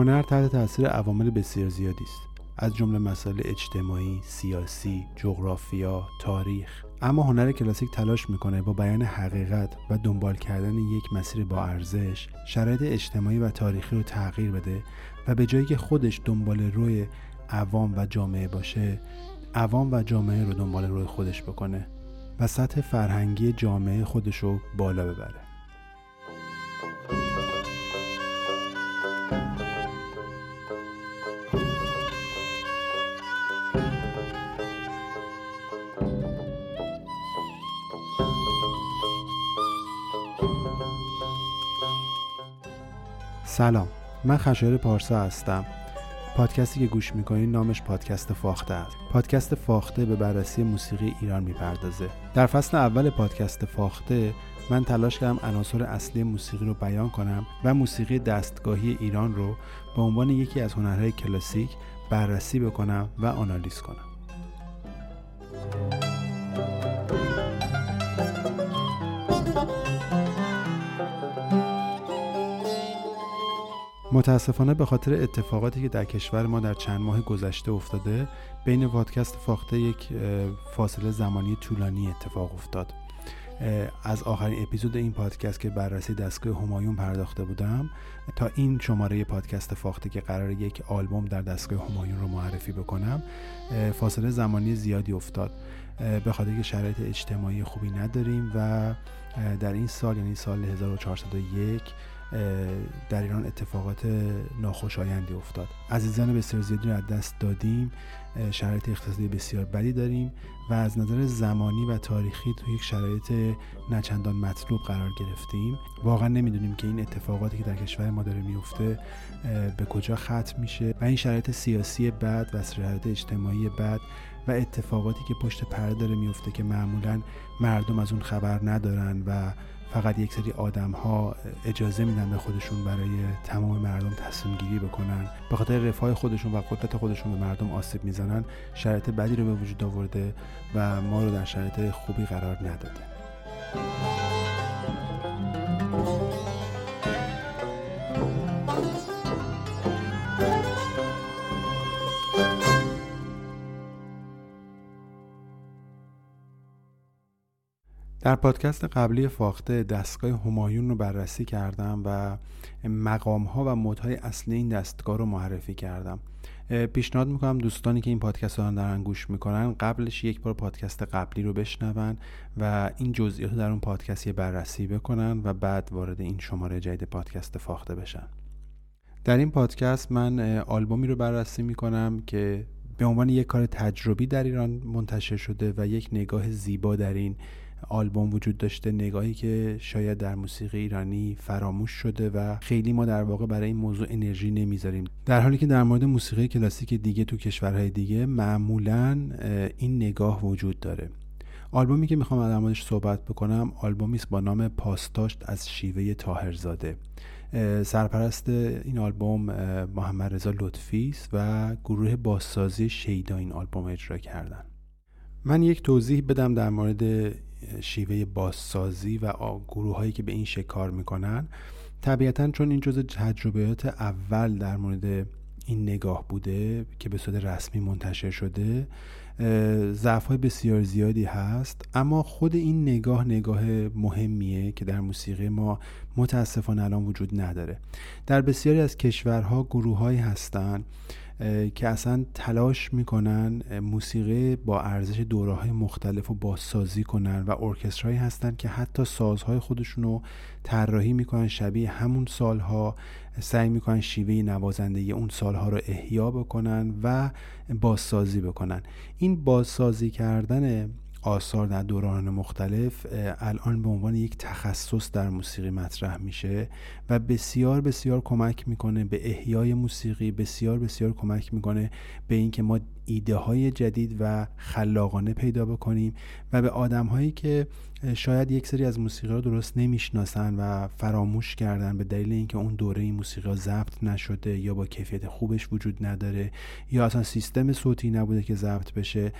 هنر تحت تاثیر عوامل بسیار زیادی است. از جمله مسائل اجتماعی، سیاسی، جغرافیا، تاریخ. اما هنر کلاسیک تلاش می‌کنه با بیان حقیقت و دنبال کردن یک مسیر با ارزش شرایط اجتماعی و تاریخی رو تغییر بده و به جایی که خودش دنبال روی عوام و جامعه باشه عوام و جامعه رو دنبال روی خودش بکنه و سطح فرهنگی جامعه خودش رو بالا ببره. سلام من خشایار پارسا هستم. پادکستی که گوش می‌کنید نامش پادکست فاخته است. پادکست فاخته به بررسی موسیقی ایران می‌پردازه. در فصل اول پادکست فاخته من تلاش کردم عناصر اصلی موسیقی رو بیان کنم و موسیقی دستگاهی ایران رو به عنوان یکی از هنرهای کلاسیک بررسی بکنم و آنالیز کنم. متاسفانه به خاطر اتفاقاتی که در کشور ما در چند ماه گذشته افتاده بین پادکست فاخته یک فاصله زمانی طولانی اتفاق افتاد. از آخرین اپیزود این پادکست که بررسی دستگاه همایون پرداخته بودم تا این شماره پادکست فاخته که قرار یک آلبوم در دستگاه همایون رو معرفی بکنم فاصله زمانی زیادی افتاد. به خاطر که شرایط اجتماعی خوبی نداریم و در این سال یعنی سال 1401 در ایران اتفاقات ناخوشایندی افتاد. عزیزان بسیار زیادی رو از دست دادیم. شرایط اقتصادی بسیار بدی داریم و از نظر زمانی و تاریخی تو یک شرایط نچندان مطلوب قرار گرفتیم. واقعا نمی‌دونیم که این اتفاقاتی که در کشور ما داره میفته به کجا ختم میشه و این شرایط سیاسی بد و شرایط اجتماعی بد و اتفاقاتی که پشت پرده داره میفته که معمولا مردم از اون خبر ندارن و فقط یک سری آدم ها اجازه میدن به خودشون برای تمام مردم تصمیم گیری بکنن. به خاطر رفاه خودشون و قدرت خودشون به مردم آسیب می‌زنن شرایط بدی رو به وجود آورده و ما رو در شرایط خوبی قرار نداده. در پادکست قبلی فاخته دستگاه همایون رو بررسی کردم و مقام ها و مدهای اصلی این دستگاه رو معرفی کردم. پیشنهاد می‌کنم دوستانی که این پادکست رو دارن گوش می‌کنن قبلش یک بار پادکست قبلی رو بشنون و این جزئیات رو در اون پادکست بررسی بکنن و بعد وارد این شماره جدید پادکست فاخته بشن. در این پادکست من آلبومی رو بررسی می‌کنم که به عنوان یک کار تجربی در ایران منتشر شده و یک نگاه زیبا در این آلبوم وجود داشته نگاهی که شاید در موسیقی ایرانی فراموش شده و خیلی ما در واقع برای این موضوع انرژی نمی‌ذاریم. در حالی که در مورد موسیقی کلاسیک دیگه تو کشورهای دیگه معمولا این نگاه وجود داره. آلبومی که می‌خوام در موردش صحبت بکنم آلبومی است با نام پاسداشت از شیوه تاهرزاده سرپرست این آلبوم محمد رضا لطفی است و گروه بازسازی شیدا این آلبوم اجرا کردن. من یک توضیح بدم در مورد شیوه بازسازی و گروه هایی که به این شکار می‌کنن طبیعتا چون این جزء تجربیات اول در مورد این نگاه بوده که به صورت رسمی منتشر شده ضعف های بسیار زیادی هست. اما خود این نگاه نگاه مهمیه که در موسیقی ما متاسفانه الان وجود نداره. در بسیاری از کشورها گروه هایی هستند که اصلا تلاش می‌کنن موسیقی با ارزش دوره مختلف رو بازسازی کنن و ارکسترهایی هستن که حتی سازهای خودشون رو طراحی می‌کنن شبیه همون سالها. سعی می‌کنن شیوه نوازندگی اون سالها رو احیا بکنن و بازسازی بکنن. این بازسازی کردن آثار در دوران مختلف الان به عنوان یک تخصص در موسیقی مطرح میشه و بسیار بسیار کمک می‌کنه به احیای موسیقی بسیار بسیار کمک می‌کنه به اینکه ما ایده های جدید و خلاقانه پیدا بکنیم و به آدم هایی که شاید یک سری از موسیقی رو درست نمی‌شناسن و فراموش کردن به دلیل اینکه اون دوره این موسیقی ها ضبط نشده یا با کیفیت خوبش وجود نداره یا اصلا سیستم صوتی نبوده که ضبط بشه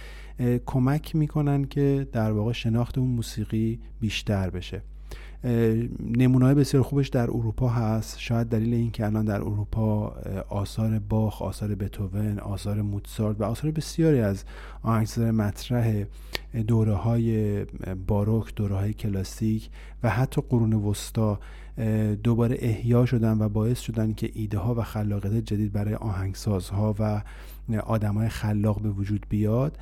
کمک می‌کنن که در واقع شناخت اون موسیقی بیشتر بشه. نمونه بسیار خوبش در اروپا هست. شاید دلیل این که الان در اروپا آثار باخ آثار بتوون آثار موتسارت و آثار بسیاری از آهنگساز مطرح دوره های باروک دوره های کلاسیک و حتی قرون وسطا دوباره احیا شدن و باعث شدن که ایده ها و خلاقیت جدید برای آهنگسازها و آدم های خلاق به وجود بیاد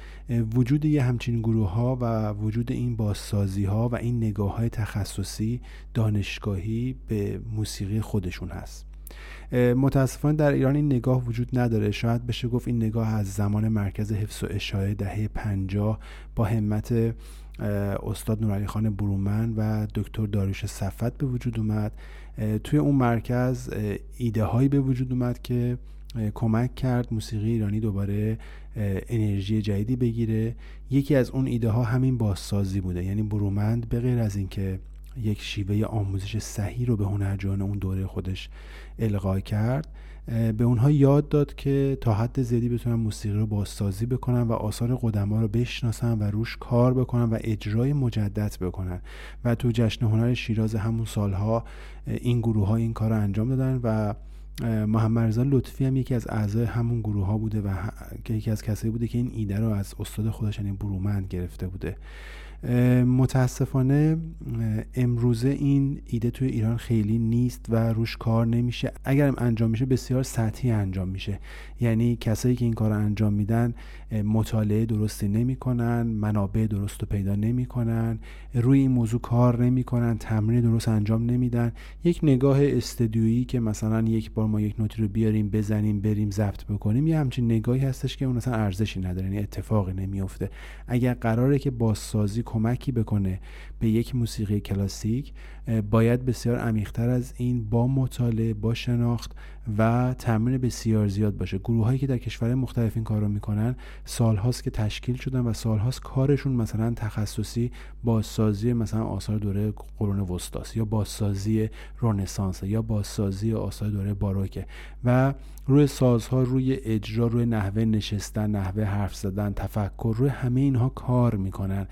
وجود یه همچین گروه ها و وجود این بازسازی ها و این نگاه های تخصصی دانشگاهی به موسیقی خودشون هست. متاسفانه در ایران این نگاه وجود نداره. شاید بشه گفت این نگاه از زمان مرکز حفظ و اشاعه دهه پنجاه با همت استاد نورعلی خان برومن و دکتر داریوش صفت به وجود اومد. توی اون مرکز ایده هایی به وجود اومد که کمک کرد موسیقی ایرانی دوباره انرژی جدیدی بگیره. یکی از اون ایده ها همین بازسازی بوده. یعنی برومند به غیر از اینکه یک شیوه آموزش صحیح رو به هنرجویان اون دوره خودش القا کرد به اونها یاد داد که تا حد زیادی بتونن موسیقی رو بازسازی بکنن و آثار قدما رو بشناسن و روش کار بکنن و اجرای مجدد بکنن. و تو جشن هنر شیراز همون سالها این گروه ها این کار رو انجام دادن و محمد رضا لطفی هم یکی از اعضای همون گروه ها بوده و که یکی از کسایی بوده که این ایده رو از استاد خودش یعنی برومند گرفته بوده. متاسفانه امروزه این ایده توی ایران خیلی نیست و روش کار نمیشه. اگرم انجام میشه بسیار سطحی انجام میشه. یعنی کسایی که این کار رو انجام میدن مطالعه درستی نمی‌کنن منابع درست رو پیدا نمی‌کنن روی این موضوع کار نمی‌کنن تمرین درست انجام نمیدن. یک نگاه استدیویی که مثلا یک بار ما یک نوتی رو بیاریم بزنیم بریم ضبط بکنیم یه همچین نگاهی هستش که اون اصلا ارزشی نداره یعنی اتفاقی نمیفته اگر قراره که بازسازی کمکی بکنه به یک موسیقی کلاسیک باید بسیار عمیقتر از این با مطالعه با شناخت و تمرین بسیار زیاد باشه. گروه هایی که در کشور مختلف این کار رو می‌کنن سالهاست که تشکیل شدن و سالهاست کارشون مثلا تخصصی بازسازی مثلا آثار دوره قرون وسطاست یا بازسازی رنسانس یا بازسازی آثار دوره باروکه. و روی سازها روی اجرا روی نحوه نشستن نحوه حرف زدن تفکر روی همه اینها کار می‌کنن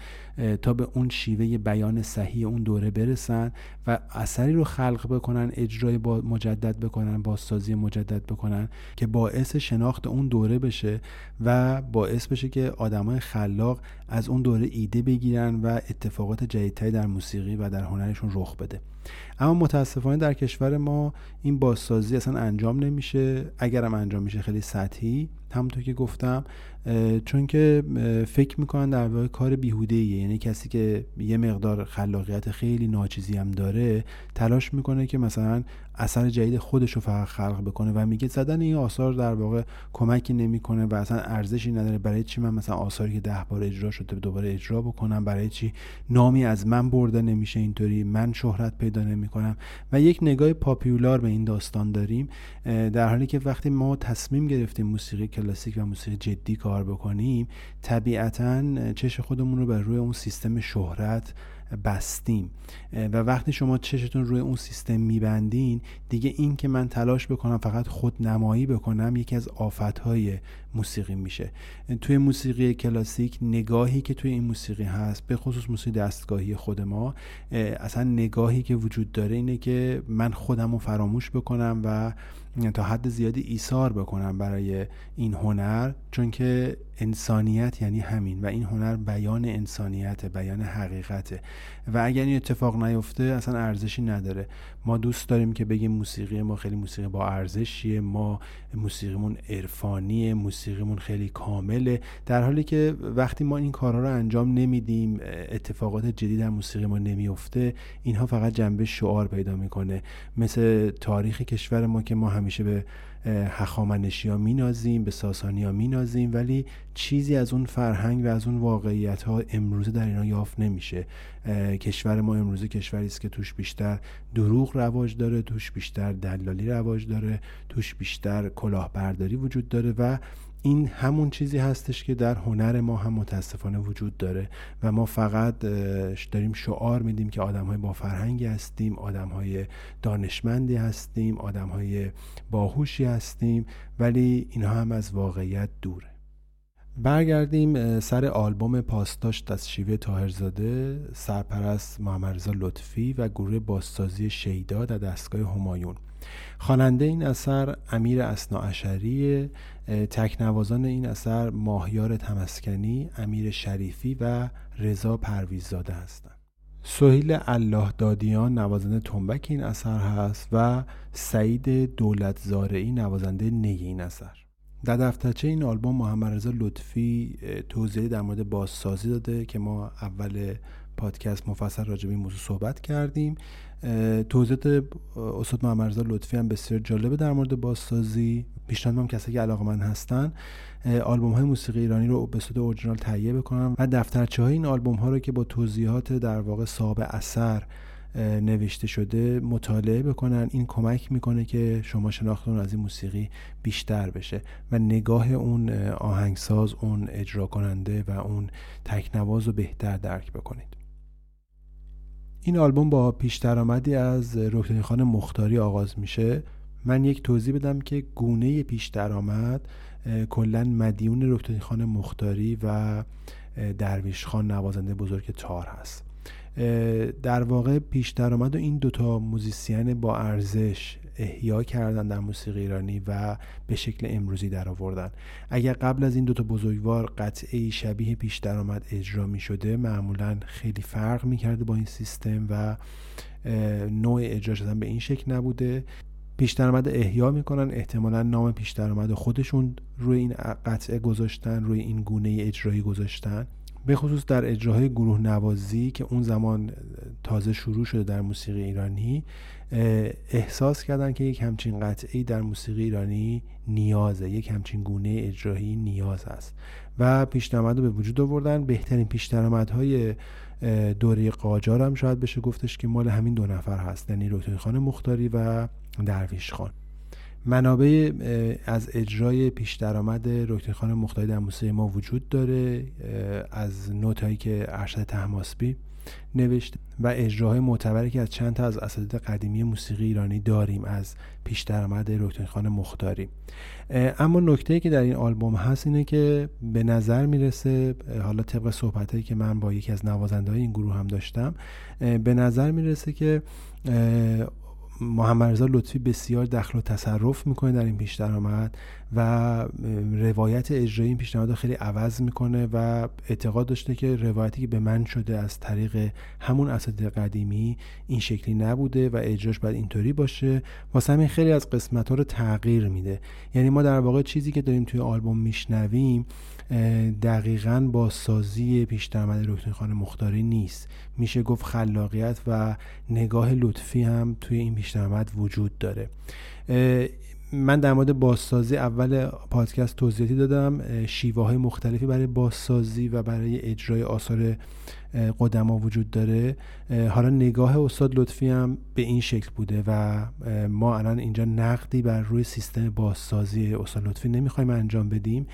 تا به اون شیوه بیان صحیح اون دوره برسن و اثری رو خلق بکنن اجرای با مجدد بکنن بازسازی مجدد بکنن که باعث شناخت اون دوره بشه و باعث بشه که آدمای خلاق از اون دوره ایده بگیرن و اتفاقات جدیدتری در موسیقی و در هنرشون رخ بده. اما متاسفانه در کشور ما این بازسازی اصلا انجام نمیشه اگرم انجام میشه خیلی سطحی همونطور که گفتم چون که فکر می‌کنن در واقع کار بیهوده ایه. یعنی کسی که یه مقدار خلاقیت خیلی ناچیزی هم داره تلاش می‌کنه که مثلا اثر جدید خودش رو فقط خلق بکنه و میگه زدن این آثار در واقع کمکی نمی‌کنه و اصلا ارزشی نداره. برای چی من مثلا آثاری که ده بار اجرا شده دوباره اجرا بکنم؟ برای چی نامی از من برده نمیشه اینطوری؟ من شهرت پیدا نمی‌کنم. و یک نگاه پاپیولار به این داستان داریم در حالی که وقتی ما تصمیم گرفتیم موسیقی کلاسیک و موسیقی جدی کار بکنیم طبیعتا چش خودمون رو بر روی اون سیستم شهرت بستیم. و وقتی شما چشتون روی اون سیستم میبندین دیگه این که من تلاش بکنم فقط خود نمایی بکنم یکی از آفتهای موسیقی میشه. توی موسیقی کلاسیک نگاهی که توی این موسیقی هست به خصوص موسیقی دستگاهی خود ما اصلا نگاهی که وجود داره اینه که من خودم رو فراموش بکنم و تا حد زیادی ایثار بکنم برای این هنر چون که انسانیت یعنی همین و این هنر بیان انسانیت بیان حقیقته. و اگر این اتفاق نیفته اصلا ارزشی نداره. ما دوست داریم که بگیم موسیقی ما خیلی موسیقی با ارزشیه ما موسیقیمون عرفانیه موسیقیمون خیلی کامله در حالی که وقتی ما این کارها رو انجام نمیدیم اتفاقات جدید در موسیقی ما نمیفته اینها فقط جنبه شعار پیدا می‌کنه. مثل تاریخ کشور ما که ما همیشه به هخامنشی ها مینازیم به ساسانی ها مینازیم ولی چیزی از اون فرهنگ و از اون واقعیت ها امروزه در اینا یافت نمیشه. کشور ما امروزه کشوری است که توش بیشتر دروغ رواج داره توش بیشتر دلالی رواج داره توش بیشتر کلاهبرداری وجود داره و این همون چیزی هستش که در هنر ما هم متاسفانه وجود داره و ما فقط داریم شعار میدیم که آدم های با فرهنگی هستیم آدم های دانشمندی هستیم آدم های باهوشی هستیم ولی اینها هم از واقعیت دوره. برگردیم سر آلبوم پاسداشت از شیوه تاهرزاده سرپرست محمد لطفی و گروه بازسازی شیدا در دستگاه همایون. خواننده این اثر امیر اشری تکنوازان این اثر ماهیار تمسکنی امیر شریفی و رضا پرویززاده هستند. سهیل الله دادیان نوازنده تنبک این اثر هست و سعید دولت زارعی نوازنده نی این اثر. در دفترچه این آلبوم محمد رضا لطفی توضیحی در مورد بازسازی داده که ما اول پادکست مفصل راجع به این موضوع صحبت کردیم. توضیحات استاد محمد رضا لطفی هم بسیار جالبه در مورد بازسازی. پیشنهاد کسایی که علاقه من هستن آلبوم های موسیقی ایرانی رو به صورت اورجینال تهیه بکنم و دفترچه های این آلبوم ها رو که با توضیحات در واقع صاحب اثر نوشته شده مطالعه بکنن. این کمک می‌کنه که شما شناختون از این موسیقی بیشتر بشه و نگاه اون آهنگساز اون اجرا کننده و اون تکنواز رو بهتر درک بکنید. این آلبوم با پیش درآمدی از رکتنی خان مختاری آغاز میشه. من یک توضیح بدم که گونه پیش درآمد کلا مدیون رکتنی خان مختاری و درویش خان نوازنده بزرگ تار هست. در واقع پیش درآمد و این دوتا موزیسین با ارزش احیا کردن در موسیقی ایرانی و به شکل امروزی در آوردن. اگر قبل از این دوتا بزرگوار قطعه شبیه پیش درآمد اجرا می شده معمولا خیلی فرق می کرده با این سیستم و نوع اجرا شدن به این شکل نبوده. پیش درآمد احیا می‌کنن احتمالا نام پیش درآمد خودشون روی این قطعه گذاشتن روی این گونه اجرایی گذاشتن. به خصوص در اجراهای گروه نوازی که اون زمان تازه شروع شده در موسیقی ایرانی احساس کردن که یک همچین قطعی در موسیقی ایرانی نیازه یک همچین گونه اجرایی نیاز است و پیشنهاد رو به وجود آوردن. بهترین پیشنهادهای دوره قاجار هم شاید بشه گفتش که مال همین دو نفر هست یعنی روتوی خان مختاری و درویش خان. منابع از اجرای پیش درآمد رکن خان مختاری در موسیقی ما وجود داره از نوتایی که ارشد تحماسبی نوشته و اجراهای معتبری که از چند تا از اساتید قدیمی موسیقی ایرانی داریم از پیش درآمد رکن خان مختاری. اما نکته که در این آلبوم هست اینه که به نظر می‌رسه حالا طبق صحبت که من با یکی از نوازنده های این گروه هم داشتم به نظر می‌رسه که محمد رضا لطفی بسیار دخل و تصرف می‌کنه در این پیش درآمد و روایت اجرایی این پیشنهاد خیلی عوض می‌کنه و اعتقاد داشته که روایتی که به من شده از طریق همون اساتید قدیمی این شکلی نبوده و اجراش باید اینطوری باشه واسه همین خیلی از قسمت ها رو تغییر میده. یعنی ما در واقع چیزی که داریم توی آلبوم میشنویم دقیقا با سازی پیش درآمد رکن خان مختاری نیست. میشه گفت خلاقیت و نگاه لطفی هم توی این وجود داره. من در مورد بازسازی اول پادکست توضیحاتی دادم. شیوه های مختلفی برای بازسازی و برای اجرای آثار قدما وجود داره. حالا نگاه استاد لطفی هم به این شکل بوده و ما الان اینجا نقدی بر روی سیستم بازسازی استاد لطفی نمی‌خوایم انجام بدیم.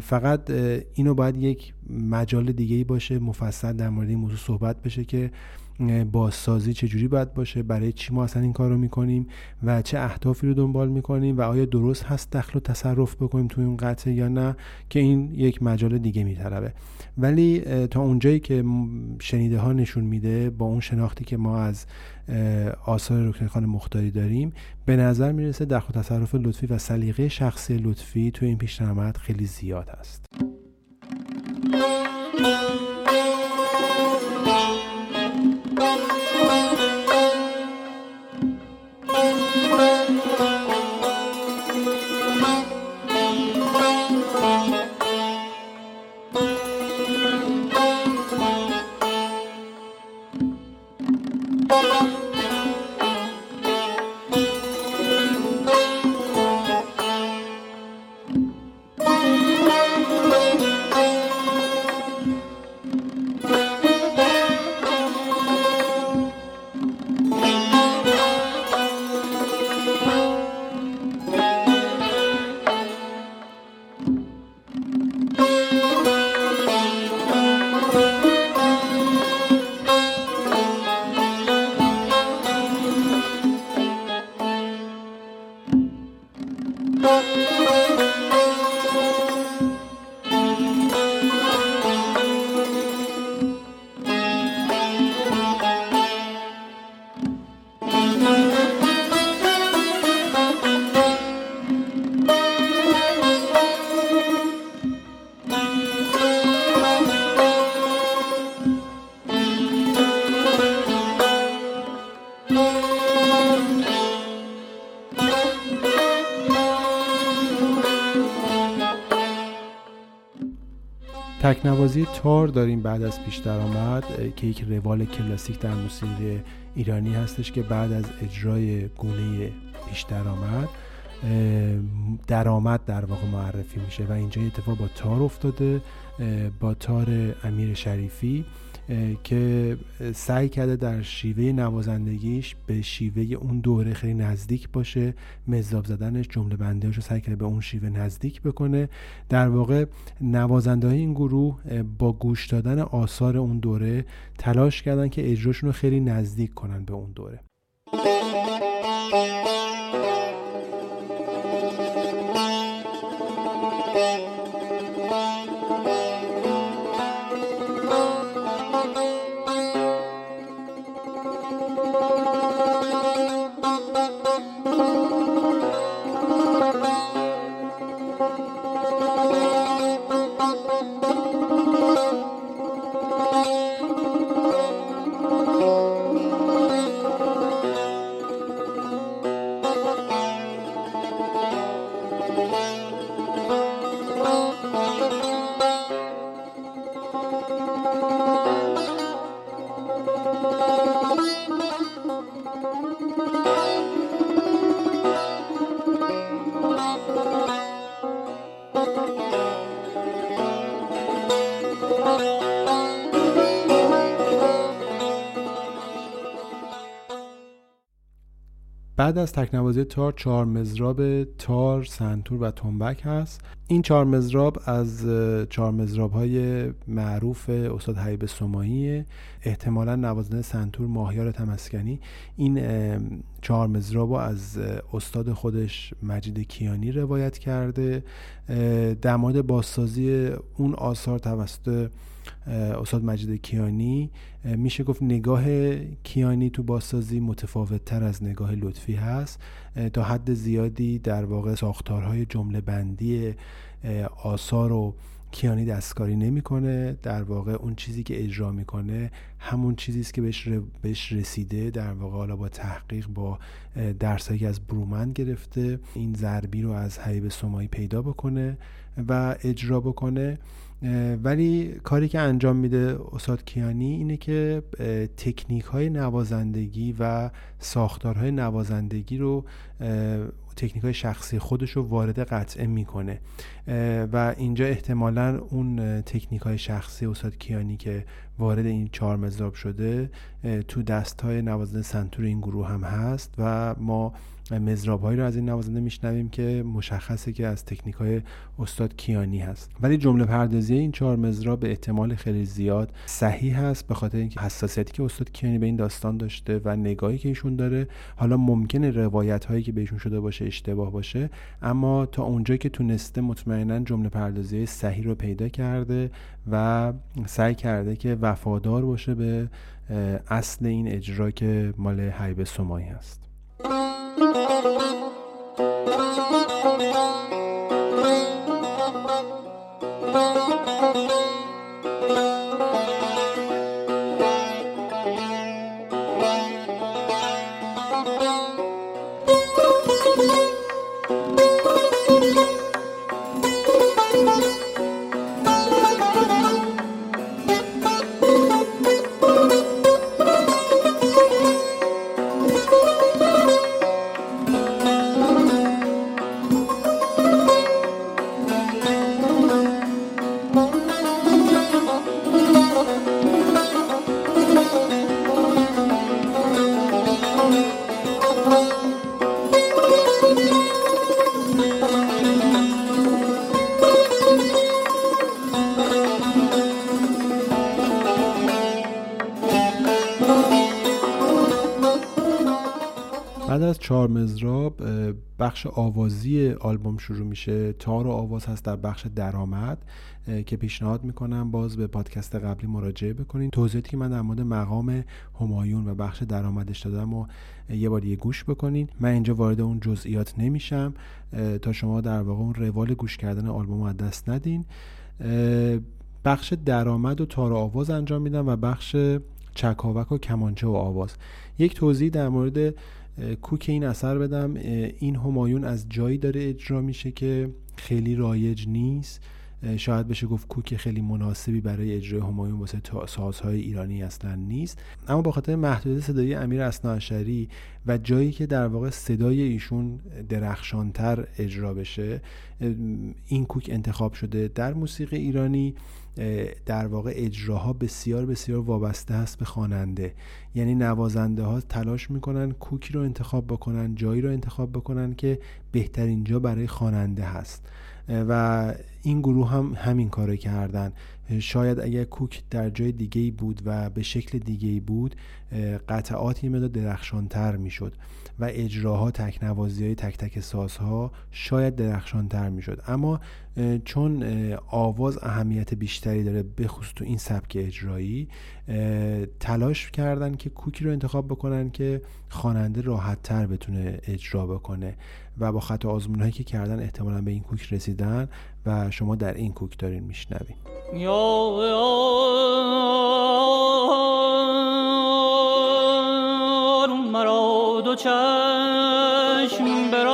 فقط اینو باید یک مجال دیگه باشه مفصل در مورد این موضوع صحبت بشه که بازسازی چجوری باید باشه برای چی ما اصلا این کار رو می‌کنیم و چه اهدافی رو دنبال می‌کنیم و آیا درست هست دخل و تصرف بکنیم توی اون قطعه یا نه که این یک مجال دیگه میطلبه. ولی تا اونجایی که شنیده ها نشون میده با اون شناختی که ما از آثار رکن خان مختاری داریم به نظر می‌رسه دخل و تصرف لطفی و سلیقه شخصی لطفی توی این پیشنهاد خیلی زیاد است تکنوازی تار داریم بعد از پیش درآمد که یک روال کلاسیک در موسیقی ایرانی هستش که بعد از اجرای گونه پیش درآمد درآمد در واقع معرفی میشه و اینجا اتفاق با تار افتاده با تار امیر شریفی. که سعی کرده در شیوه نوازندگیش به شیوه اون دوره خیلی نزدیک باشه. مزاب زدنش جمله بندهش رو سعی کرده به اون شیوه نزدیک بکنه. در واقع نوازنده های این گروه با گوش دادن آثار اون دوره تلاش کردن که اجراشون رو خیلی نزدیک کنن به اون دوره. بعد از تکنوازی تار چهار مزراب تار سنتور و تنبک هست. این چهار مزراب از چهار مزراب های معروف استاد حیب سمایی احتمالا نوازنده سنتور ماهیار تمسکنی. این چهار مزراب از استاد خودش مجید کیانی روایت کرده. در مورد بازسازی اون آثار توسط استاد مجید کیانی. میشه گفت نگاه کیانی تو بازسازی متفاوت تر از نگاه لطفی هست. تا حد زیادی در واقع ساختارهای جمله بندی آثار و کیانی دستکاری نمی‌کنه. در واقع اون چیزی که اجرا می‌کنه همون چیزی است که بهش, بهش رسیده. در واقع حالا با تحقیق با درسایی از برومند گرفته این ضربی رو از حیب سمایی پیدا بکنه و اجرا بکنه. ولی کاری که انجام میده استاد کیانی اینه که تکنیک های نوازندگی و ساختارهای نوازندگی رو تکنیک های شخصی خودش رو وارد قطعه می‌کنه. و اینجا احتمالا اون تکنیک های شخصی استاد کیانی که وارد این چهار مزراب شده تو دست های نوازنده سنتور این گروه هم هست و ما مزراب هایی رو از این نوازنده میشنویم که مشخصه که از تکنیک های استاد کیانی هست. ولی جمله پردازی این چهار مزراب به احتمال خیلی زیاد صحیح هست به خاطر اینکه حساسیتی که استاد کیانی به این داستان داشته و نگاهی که ایشون داره حالا ممکنه روایت هایی که بهشون شده باشه اشتباه باشه اما تا اونجایی که تونسته مطمئنا جمله پردازی صحیح رو پیدا کرده و سعی کرده که وفادار باشه به اصل این اجرا که مال حیب سمایی هست. Thank you. چهار مزراب بخش آوازی آلبوم شروع میشه. تار و آواز هست در بخش درآمد که پیشنهاد می‌کنم باز به پادکست قبلی مراجعه بکنین. توضیحاتی که من در مورد مقام همایون و بخش درآمدش دادم و یه بار یه گوش بکنین. من اینجا وارد اون جزئیات نمیشم. تا شما در واقع اون روال گوش کردن آلبوم از دست ندین. بخش درآمد و تار و آواز انجام میدم و بخش چکاوک و کمانچه و آواز. یک توضیح در مورد کوک این اثر بدم. این همایون از جایی داره اجرا میشه که خیلی رایج نیست. شاید بشه گفت کوک خیلی مناسبی برای اجرای همایون واسه سازهای ایرانی اصلا نیست. اما با خاطر محدودیت صدایی امیر اسناعشری و جایی که در واقع صدای ایشون درخشانتر اجرا بشه این کوک انتخاب شده در موسیقی ایرانی. در واقع اجراها بسیار بسیار وابسته هست به خواننده. یعنی نوازنده ها تلاش می‌کنن کوکی رو انتخاب بکنن جایی رو انتخاب بکنن که بهترین جا برای خواننده هست. و این گروه هم همین کار کردن. شاید اگر کوک در جای دیگه بود و به شکل دیگه بود قطعات یه مدار درخشانتر می‌شد و اجراها تکنوازی های تک تک سازها شاید درخشانتر می‌شد. اما چون آواز اهمیت بیشتری داره بخصوص تو این سبک اجرایی تلاش کردن که کوکی رو انتخاب بکنن که خواننده راحت تر بتونه اجرا بکنه و با خط آزمون هایی که کردن احتمالا به این کوک رسیدن و شما در این کوک دارین میشنوین. مرا دو چشم به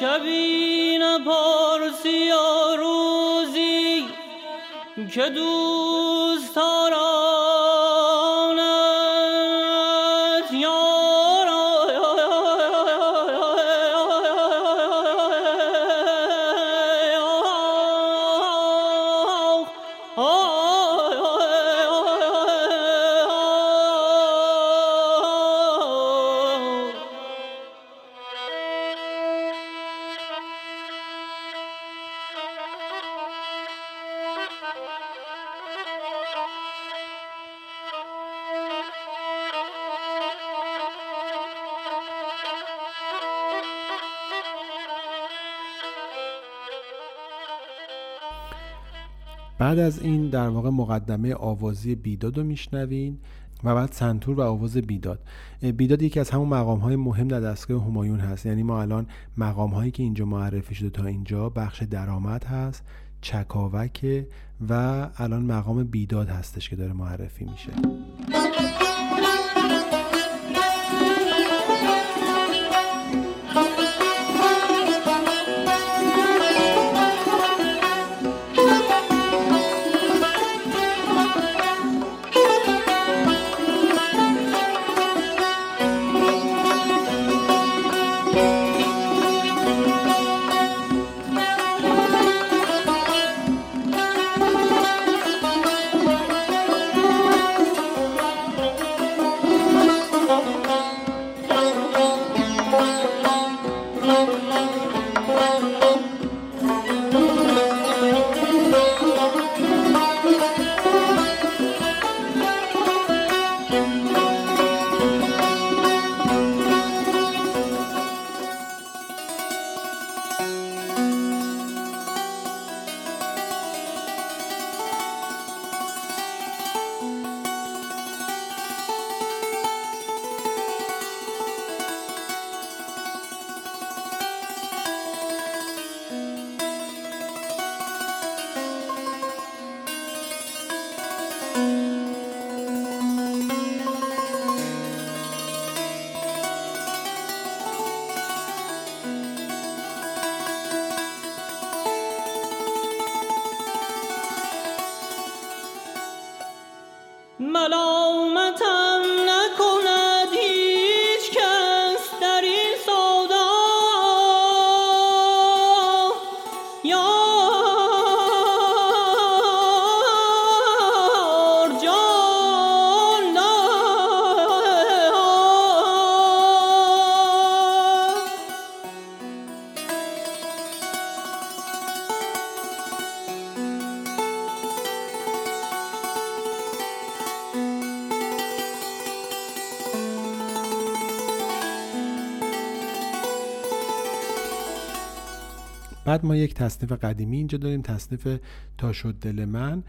شبی نپرسی روزی که دوست مقدمه آوازی بیداد رو میشنوین و بعد سنتور و آواز بیداد. بیداد یکی از همون مقام های مهم در دستگاه همایون هست. یعنی ما الان مقام هایی که اینجا معرفی شده تا اینجا بخش درآمد هست چکاوک و الان مقام بیداد هستش که داره معرفی میشه. بعد ما یک تصنیف قدیمی اینجا داریم تصنیف تا شد دل من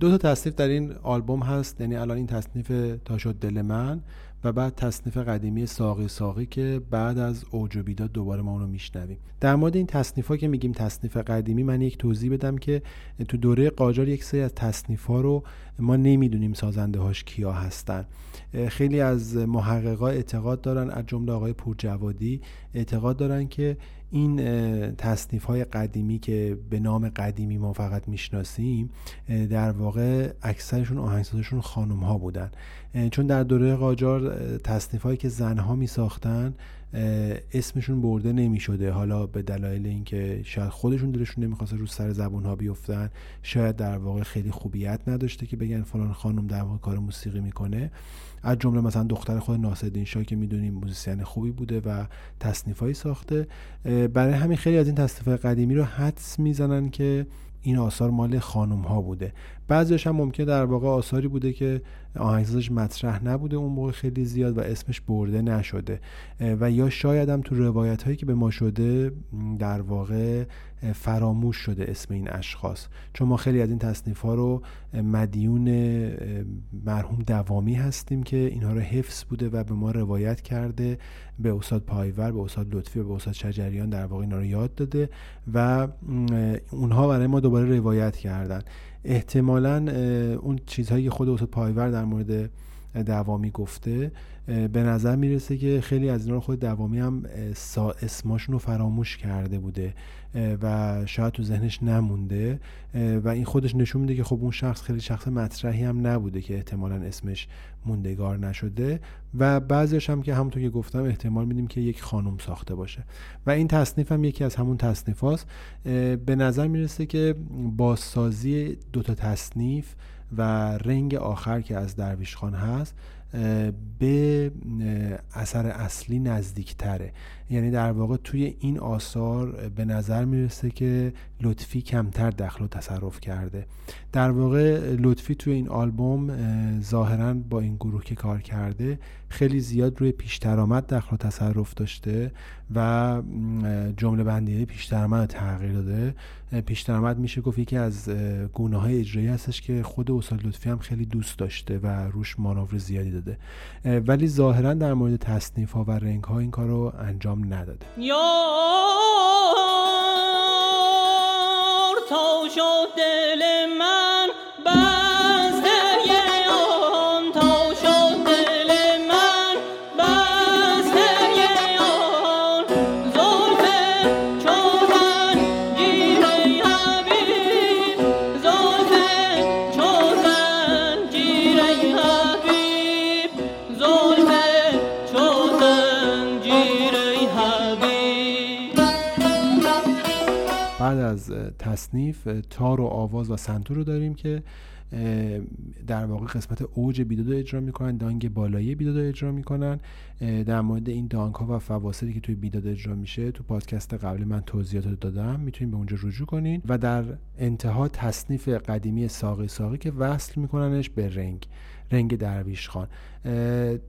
دو تا تصنیف در این آلبوم هست یعنی الان این تصنیف تا شد دل من و بعد تصنیف قدیمی ساقی ساقی که بعد از اوج و بیداد دوباره ما اونو میشنویم. در مورد این تصنیف ها که میگیم تصنیف قدیمی من یک توضیح بدم که تو دوره قاجار یک سری از تصنیف ها رو ما نمی‌دونیم سازنده هاش کیا هستن. خیلی از محققا اعتقاد دارن از جمله آقای پورجوادی اعتقاد دارن که این تصنیف های قدیمی که به نام قدیمی ما فقط می‌شناسیم در واقع اکثرشون آهنگسازشون خانم ها بودن چون در دوره قاجار تصنیف هایی که زنها می ساختن اسمشون برده نمی شده حالا به دلایل اینکه شاید خودشون دلشون نمی‌خواست رو سر زبون ها بیفتن شاید در واقع خیلی خوبیت نداشته که بگن فلان خانم در واقع کار موسیقی می‌کنه. از جمله مثلا دختر خود ناصرالدین شاه که می‌دونیم موزیسین خوبی بوده و تصنیفایی ساخته. برای همین خیلی از این تصنیفای قدیمی رو حدس می‌زنن که این آثار مال خانم ها بوده. بعضیش هم ممکنه در واقع آثاری بوده که آهنگسازش مطرح نبوده اون موقع خیلی زیاد و اسمش برده نشده. و یا شاید هم تو روایت هایی که به ما شده در واقع فراموش شده اسم این اشخاص. چون ما خیلی از این تصنیف ها رو مدیون مرحوم دوامی هستیم که اینها رو حفظ بوده و به ما روایت کرده به استاد پایور به استاد لطفی به استاد شجریان در واقع اینا رو یاد داده و اونها برای ما دوباره روایت کردن. احتمالا اون چیزهایی که خود استاد پایور در مورد دوامی گفته به نظر می‌رسه که خیلی از اینا رو خود دوامی هم اسماشون رو فراموش کرده بوده و شاید تو ذهنش نمونده و این خودش نشون میده که خب اون شخص خیلی شخص مطرحی هم نبوده که احتمالا اسمش موندگار نشده. و بعضیش هم که همونطور که گفتم احتمال میدیم که یک خانم ساخته باشه. و این تصنیف هم یکی از همون تصنیف هاست به نظر می‌رسه که بازسازی دوتا تصنیف و رنگ آخر که از درویش خان هست به اثر اصلی نزدیکتره. یعنی در واقع توی این آثار به نظر می‌رسه که لطفی کمتر دخل و تصرف کرده. در واقع لطفی توی این آلبوم ظاهرا با این گروه که کار کرده خیلی زیاد روی پیش درآمد دخل و تصرف داشته و جمله بندی پیش درآمد تغییر داده. پیش درآمد میشه گفت یکی از گونه های اجرایی هستش که خود استاد لطفی هم خیلی دوست داشته و روش مانور زیادی داده. ولی ظاهرا در مورد تصنیف ها و رنگ ها این کار رو انجام نداده تصنیف تار و آواز و سنتور رو داریم که در واقع قسمت اوج بیداد اجرا می‌کنن دانگ بالایی بیداد اجرا می‌کنن. در مورد این دانگ ها و فواصلی که توی بیداد اجرا میشه تو پادکست قبلی من توضیحات دادم. می‌تونید به اونجا رجوع کنین و در انتها تصنیف قدیمی ساقی ساقی که وصل میکننش به رنگ. رنگ درویش خان.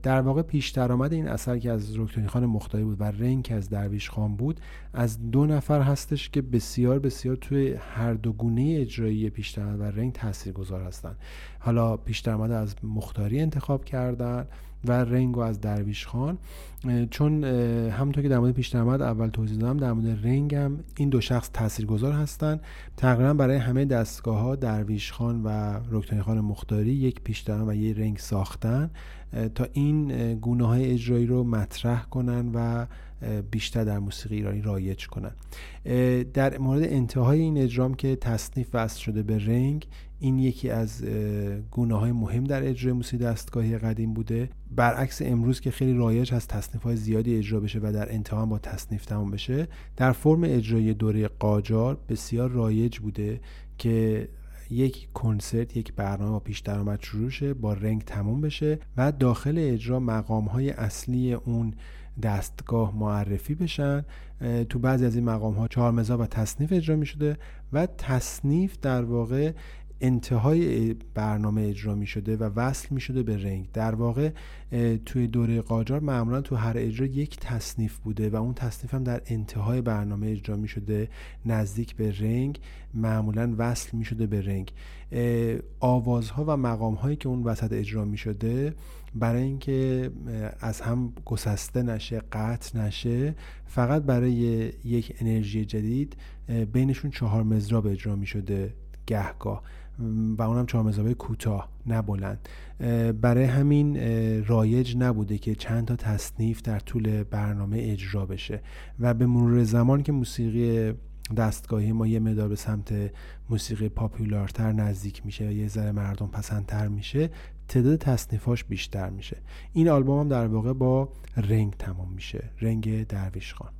در واقع پیش درآمد این اثر که از رکتونی خان مختاری بود و رنگ از درویش خان بود از دو نفر هستش که بسیار بسیار توی هر دو گونه اجرایی پیش درآمد و رنگ تاثیرگذار هستن. حالا پیش درآمد از مختاری انتخاب کردن. و رنگ از درویش خان. چون همونطور که در مورد پیش اول توضیح دادم در مورد رنگ هم این دو شخص تاثیرگذار هستن. تقریبا برای همه دستگاه ها درویش خان و رکتانی خان مختاری یک پیش و یک رنگ ساختن. تا این گونه های اجرایی رو مطرح کنن و بیشتر در موسیقی ایرانی رایج کنن. در مورد انتهای این اجرام که تصنیف وصل شده به رنگ این یکی از گونه های مهم در اجرای موسیقی دستگاهی قدیم بوده. برعکس امروز که خیلی رایج هست تصنیف های زیادی اجرا بشه و در انتها با تصنیف تمام بشه در فرم اجرای دوره قاجار بسیار رایج بوده که یک کنسرت یک برنامه با پیش درآمد شروع شه با رنگ تموم بشه و داخل اجرا مقام های اصلی اون دستگاه معرفی بشن. تو بعضی از این مقام ها چهار و تصنیف اجرا می شده و تصنیف در واقع انتهای برنامه اجرا می شده و وصل می شده به رنگ. در واقع توی دوره قاجار معمولا تو هر اجرا یک تصنیف بوده و اون تصنیف هم در انتهای برنامه اجرا می شده نزدیک به رنگ. معمولا وصل می شده به رنگ. آوازها و مقام هایی که اون وسط اجرا می شده برای اینکه از هم گسسته نشه قطع نشه فقط برای یک انرژی جدید بینشون چهار مزراب اجرا می شده گهگاه. و اونم چهار مزرابه کوتاه نه بلند. برای همین رایج نبوده که چند تا تصنیف در طول برنامه اجرا بشه. و به مرور زمان که موسیقی دستگاهی ما یه مدار به سمت موسیقی پاپولارتر نزدیک میشه و یه ذره مردم پسندتر میشه تعداد تصنیفاش بیشتر میشه. این آلبوم هم در واقع با رنگ تمام میشه. رنگ درویش خان.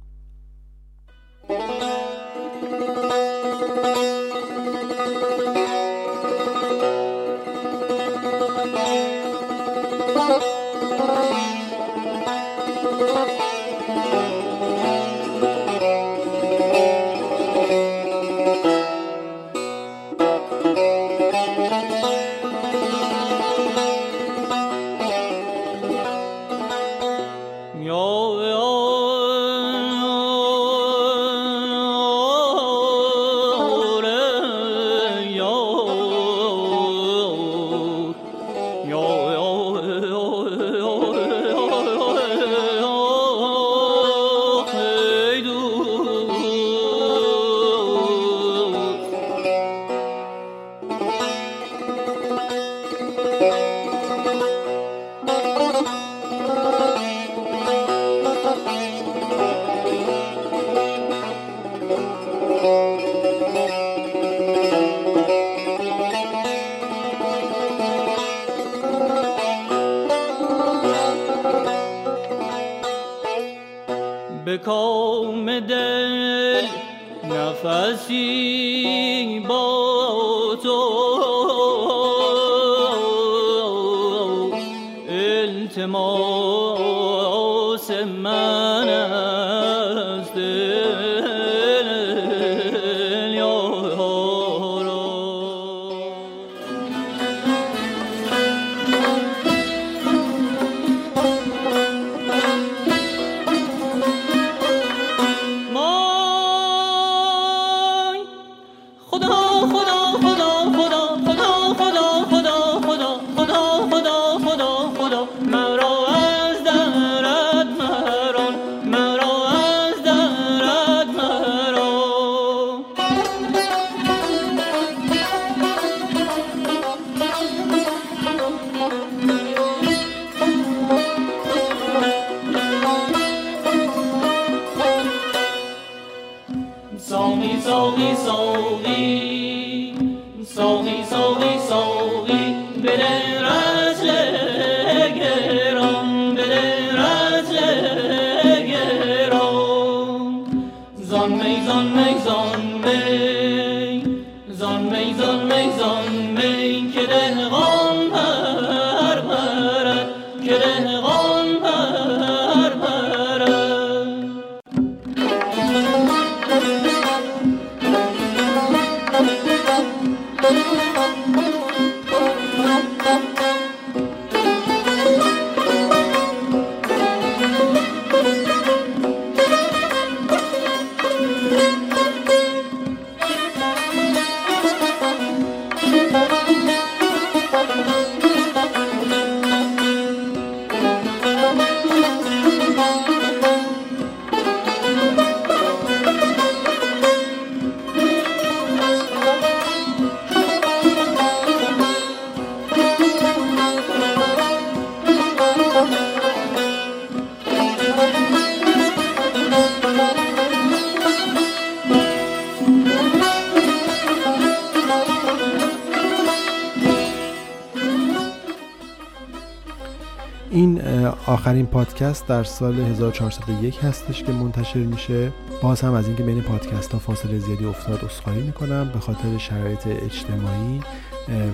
آخرین پادکست در سال 1401 هستش که منتشر میشه. باز هم از اینکه بین پادکست ها فاصله زیادی افتاد اصخایی می‌کنم. به خاطر شرایط اجتماعی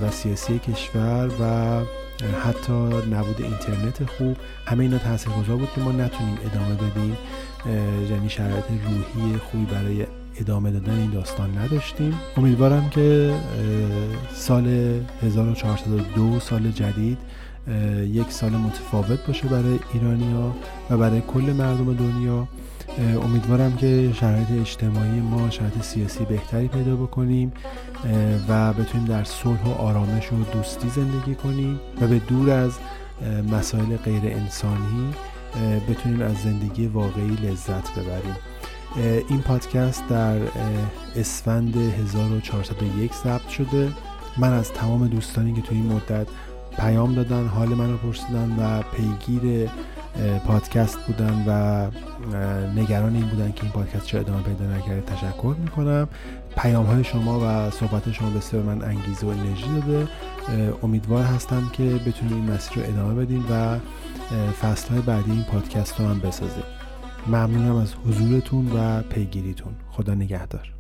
و سیاسی کشور و حتی نبود اینترنت خوب همه اینا تاثیرگذار بود که ما نتونیم ادامه بدیم. یعنی شرایط روحی خوبی برای ادامه دادن این داستان نداشتیم. امیدوارم که سال 1402 سال جدید یک سال متفاوت باشه برای ایرانیا و برای کل مردم دنیا. امیدوارم که شرایط اجتماعی ما شرایط سیاسی بهتری پیدا بکنیم و بتونیم در صلح و آرامش و دوستی زندگی کنیم و به دور از مسائل غیر انسانی بتونیم از زندگی واقعی لذت ببریم. این پادکست در اسفند 1401 ثبت شده. من از تمام دوستانی که توی این مدت پیام دادن حال من رو پرسیدن و پیگیر پادکست بودن و نگران این بودن که این پادکست چه ادامه پیدا نکرده تشکر می‌کنم. پیام های شما و صحبت شما بسیار من انگیزه و انرژی داده. امیدوار هستم که بتونیم این مسیر رو ادامه بدیم و فصل های بعدی این پادکست رو هم بسازیم. ممنونم از حضورتون و پیگیریتون. خدا نگهدار.